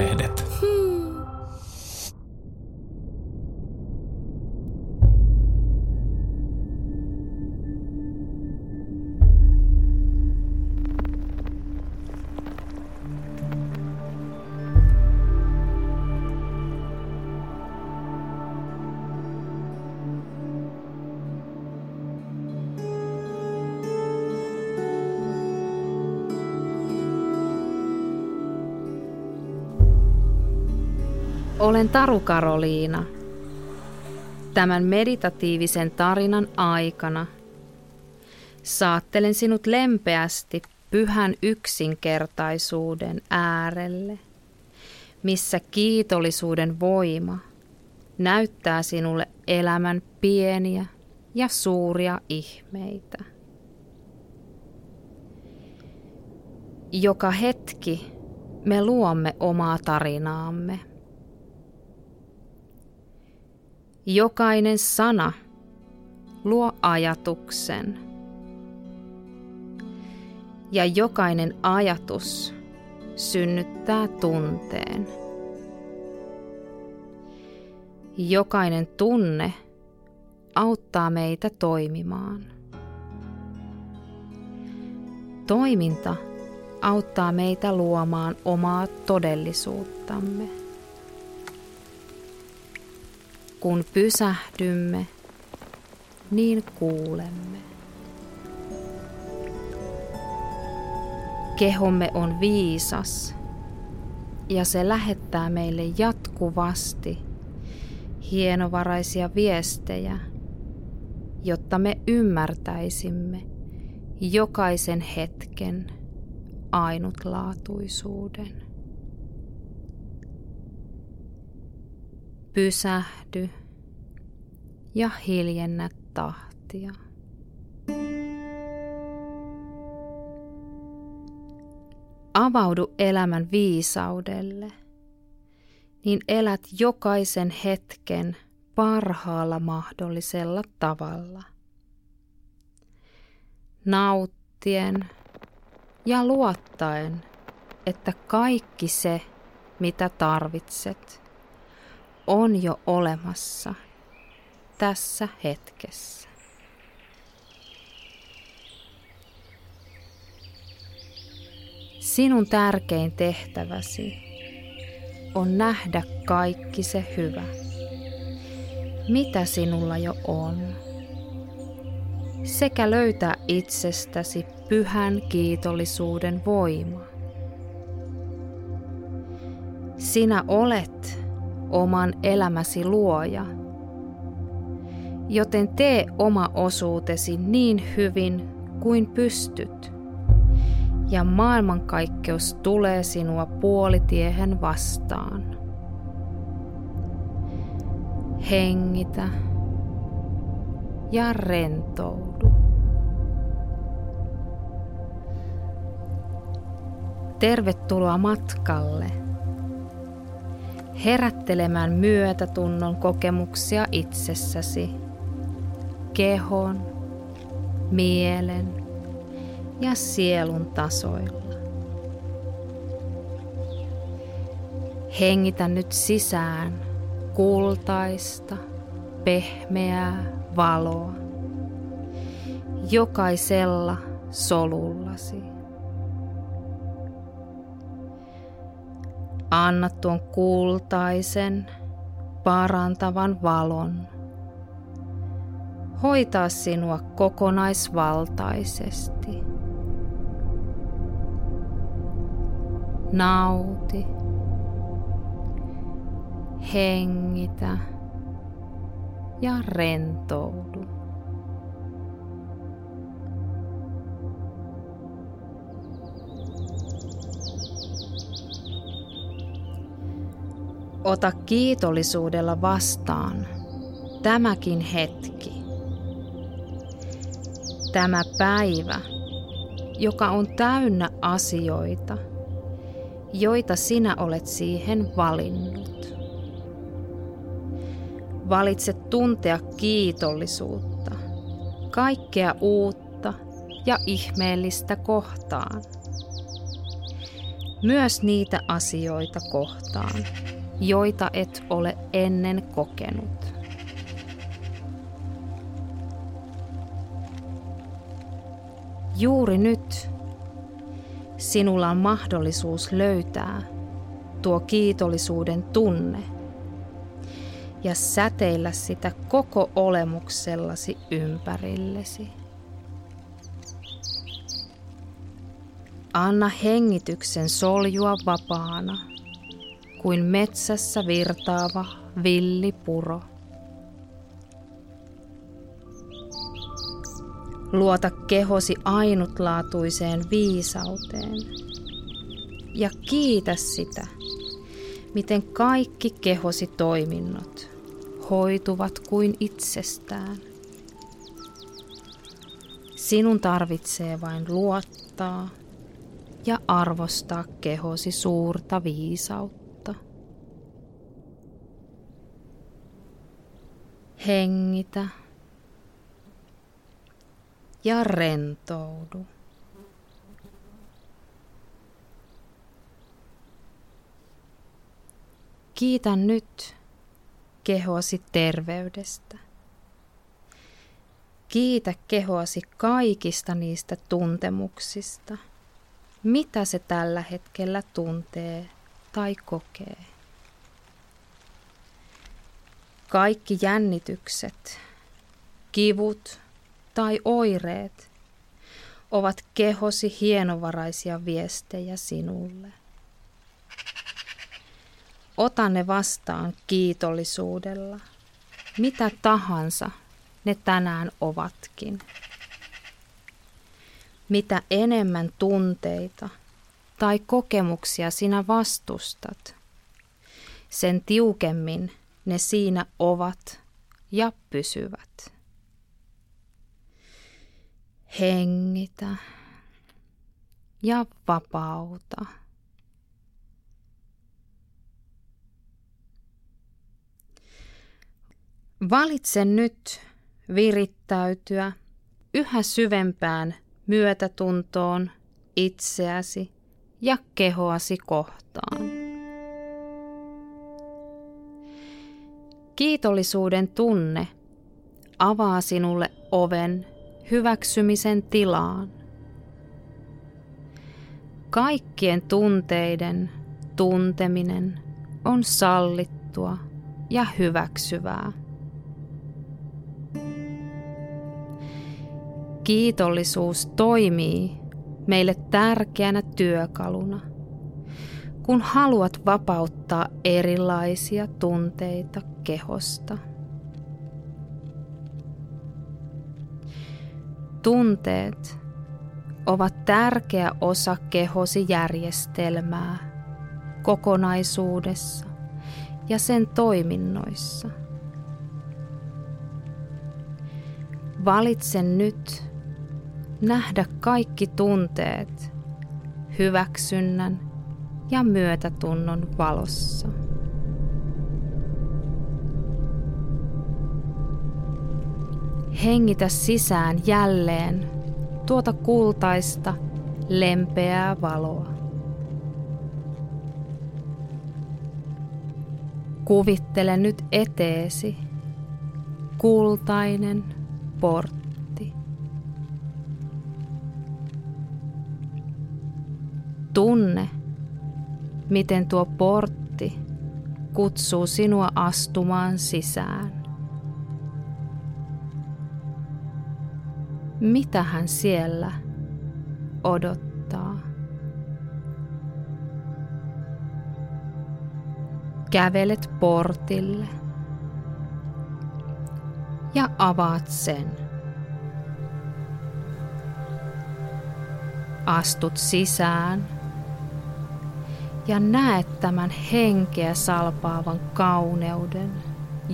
lehdet. Olen Taru Karoliina. Tämän meditatiivisen tarinan aikana saattelen sinut lempeästi pyhän yksinkertaisuuden äärelle, missä kiitollisuuden voima näyttää sinulle elämän pieniä ja suuria ihmeitä. Joka hetki me luomme omaa tarinaamme. Jokainen sana luo ajatuksen. Ja jokainen ajatus synnyttää tunteen. Jokainen tunne auttaa meitä toimimaan. Toiminta auttaa meitä luomaan omaa todellisuuttamme. Kun pysähdymme, niin kuulemme. Kehomme on viisas ja se lähettää meille jatkuvasti hienovaraisia viestejä, jotta me ymmärtäisimme jokaisen hetken ainutlaatuisuuden. Pysähdy ja hiljennä tahtia. Avaudu elämän viisaudelle, niin elät jokaisen hetken parhaalla mahdollisella tavalla. Nauttien ja luottaen, että kaikki se, mitä tarvitset, on jo olemassa tässä hetkessä. Sinun tärkein tehtäväsi on nähdä kaikki se hyvä, mitä sinulla jo on, sekä löytää itsestäsi pyhän kiitollisuuden voima. Sinä olet oman elämäsi luoja. Joten tee oma osuutesi niin hyvin kuin pystyt. Ja maailmankaikkeus tulee sinua puolitiehen vastaan. Hengitä ja rentoudu. Tervetuloa matkalle – herättelemään myötätunnon kokemuksia itsessäsi, kehon, mielen ja sielun tasoilla. Hengitä nyt sisään kultaista, pehmeää valoa jokaisella solullasi. Anna tuon kultaisen, parantavan valon hoitaa sinua kokonaisvaltaisesti. Nauti. Hengitä ja rentoudu. Ota kiitollisuudella vastaan tämäkin hetki. Tämä päivä, joka on täynnä asioita, joita sinä olet siihen valinnut. Valitse tuntea kiitollisuutta, kaikkea uutta ja ihmeellistä kohtaan. myös niitä asioita kohtaan, joita et ole ennen kokenut. Juuri nyt sinulla on mahdollisuus löytää tuo kiitollisuuden tunne ja säteillä sitä koko olemuksellasi ympärillesi. Anna hengityksen soljua vapaana kuin metsässä virtaava villipuro. Luota kehosi ainutlaatuiseen viisauteen ja kiitä sitä, miten kaikki kehosi toiminnot hoituvat kuin itsestään. Sinun tarvitsee vain luottaa ja arvostaa kehosi suurta viisautta. Hengitä ja rentoudu. Kiitän nyt kehoasi terveydestä. Kiitä kehoasi kaikista niistä tuntemuksista, mitä se tällä hetkellä tuntee tai kokee. Kaikki jännitykset, kivut tai oireet ovat kehosi hienovaraisia viestejä sinulle. Ota ne vastaan kiitollisuudella, mitä tahansa ne tänään ovatkin. Mitä enemmän tunteita tai kokemuksia sinä vastustat, sen tiukemmin ne siinä ovat ja pysyvät. Hengitä ja vapauta. Valitse nyt virittäytyä yhä syvempään myötätuntoon itseäsi ja kehoasi kohtaan. Kiitollisuuden tunne avaa sinulle oven hyväksymisen tilaan. Kaikkien tunteiden tunteminen on sallittua ja hyväksyvää. Kiitollisuus toimii meille tärkeänä työkaluna, kun haluat vapauttaa erilaisia tunteita kehosta. Tunteet ovat tärkeä osa kehosi järjestelmää kokonaisuudessa ja sen toiminnoissa. Valitse nyt nähdä kaikki tunteet hyväksynnän ja myötätunnon valossa. Hengitä sisään jälleen tuota kultaista, lempeää valoa. Kuvittele nyt eteesi kultainen portti. Tunne, miten tuo portti kutsuu sinua astumaan sisään. mitä hän siellä odottaa. Kävelet portille ja avaat sen. Astut sisään ja näet tämän henkeä salpaavan kauneuden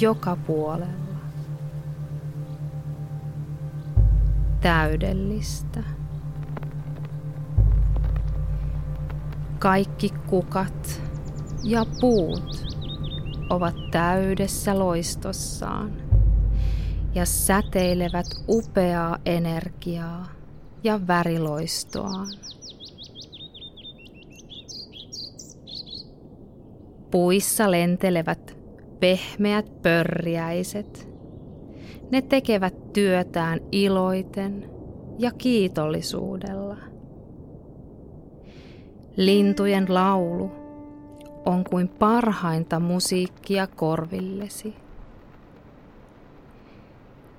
joka puolella. täydellistä. Kaikki kukat ja puut ovat täydessä loistossaan ja säteilevät upeaa energiaa ja väriloistoaan. Puissa lentelevät pehmeät pörriäiset. Ne tekevät työtään iloiten ja kiitollisuudella. Lintujen laulu on kuin parhainta musiikkia korvillesi.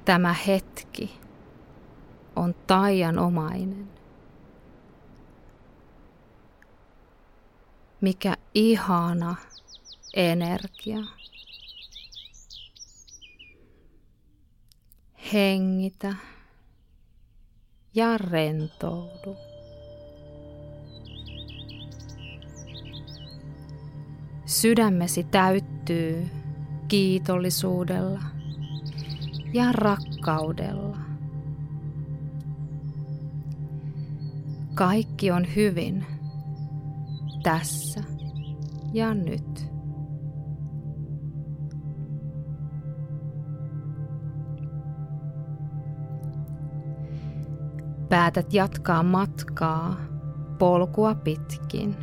Tämä hetki on taianomainen. Mikä ihana energia. Hengitä ja rentoudu. Sydämesi täyttyy kiitollisuudella ja rakkaudella. Kaikki on hyvin tässä ja nyt. Päätät jatkaa matkaa polkua pitkin.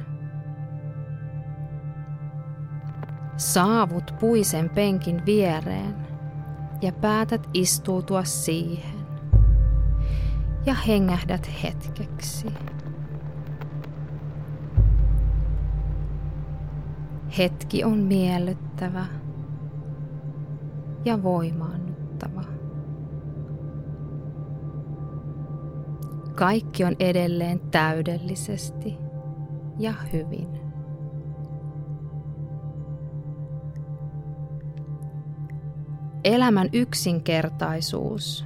Saavut puisen penkin viereen ja päätät istuutua siihen ja hengähdät hetkeksi. Hetki on miellyttävä ja voimaannuttava. Kaikki on edelleen täydellisesti ja hyvin. Elämän yksinkertaisuus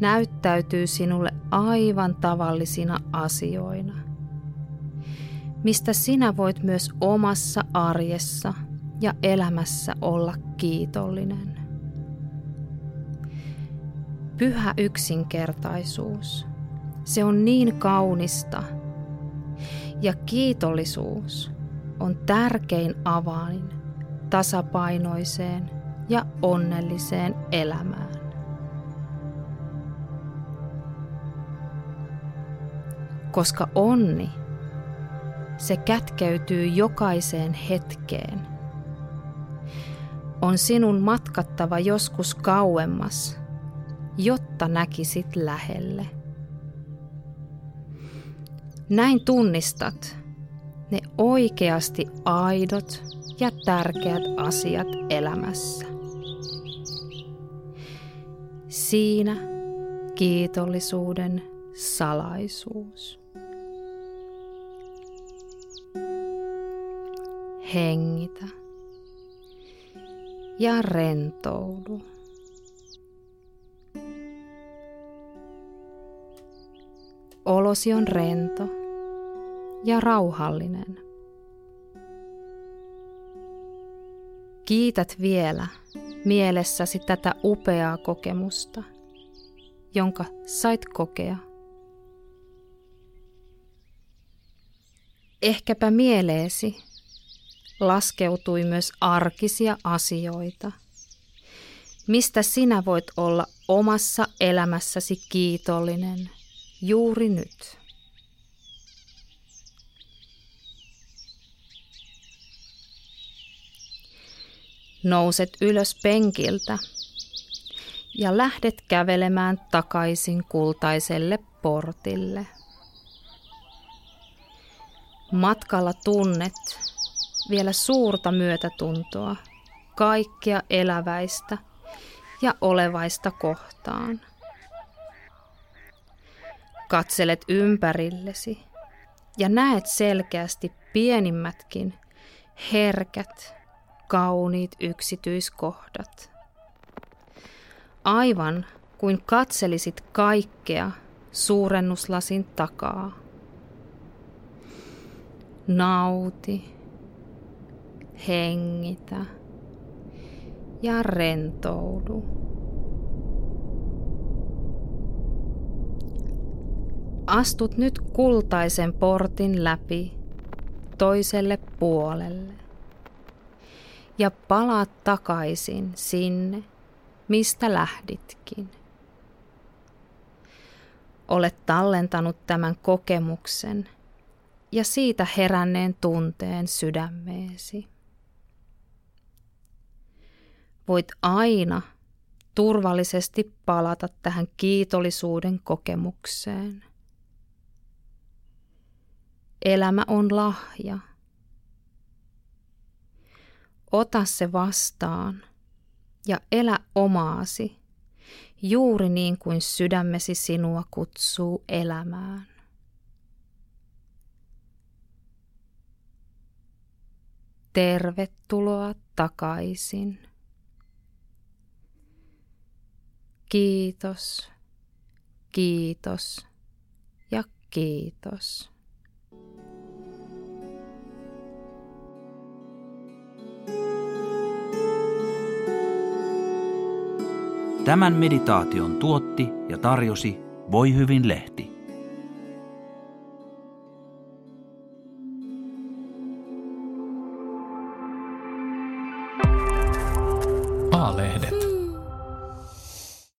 näyttäytyy sinulle aivan tavallisina asioina, mistä sinä voit myös omassa arjessa ja elämässä olla kiitollinen. Pyhä yksinkertaisuus, se on niin kaunista ja kiitollisuus on tärkein avain tasapainoiseen ja onnelliseen elämään. koska onni, se kätkeytyy jokaiseen hetkeen. On sinun matkattava joskus kauemmas, jotta näkisit lähelle. Näin tunnistat ne oikeasti aidot ja tärkeät asiat elämässä. Siinä kiitollisuuden salaisuus. hengitä ja rentoudu. Olosi on rento ja rauhallinen. Kiität vielä mielessäsi tätä upeaa kokemusta, jonka sait kokea. Ehkäpä mieleesi laskeutui myös arkisia asioita, mistä sinä voit olla omassa elämässäsi kiitollinen juuri nyt. Nouset ylös penkiltä ja lähdet kävelemään takaisin kultaiselle portille. Matkalla tunnet, vielä suurta myötätuntoa kaikkea eläväistä ja olevaista kohtaan. Katselet ympärillesi ja näet selkeästi pienimmätkin herkät, kauniit yksityiskohdat. Aivan kuin katselisit kaikkea suurennuslasin takaa. Nauti hengitä ja rentoudu. Astut nyt kultaisen portin läpi toiselle puolelle ja palaat takaisin sinne, mistä lähditkin. Olet tallentanut tämän kokemuksen ja siitä heränneen tunteen sydämeesi. voit aina turvallisesti palata tähän kiitollisuuden kokemukseen. Elämä on lahja. Ota se vastaan ja elä omaasi, juuri niin kuin sydämesi sinua kutsuu elämään. Tervetuloa takaisin. Kiitos, kiitos ja kiitos. Tämän meditaation tuotti ja tarjosi Voi hyvin lehti. A-lehdet.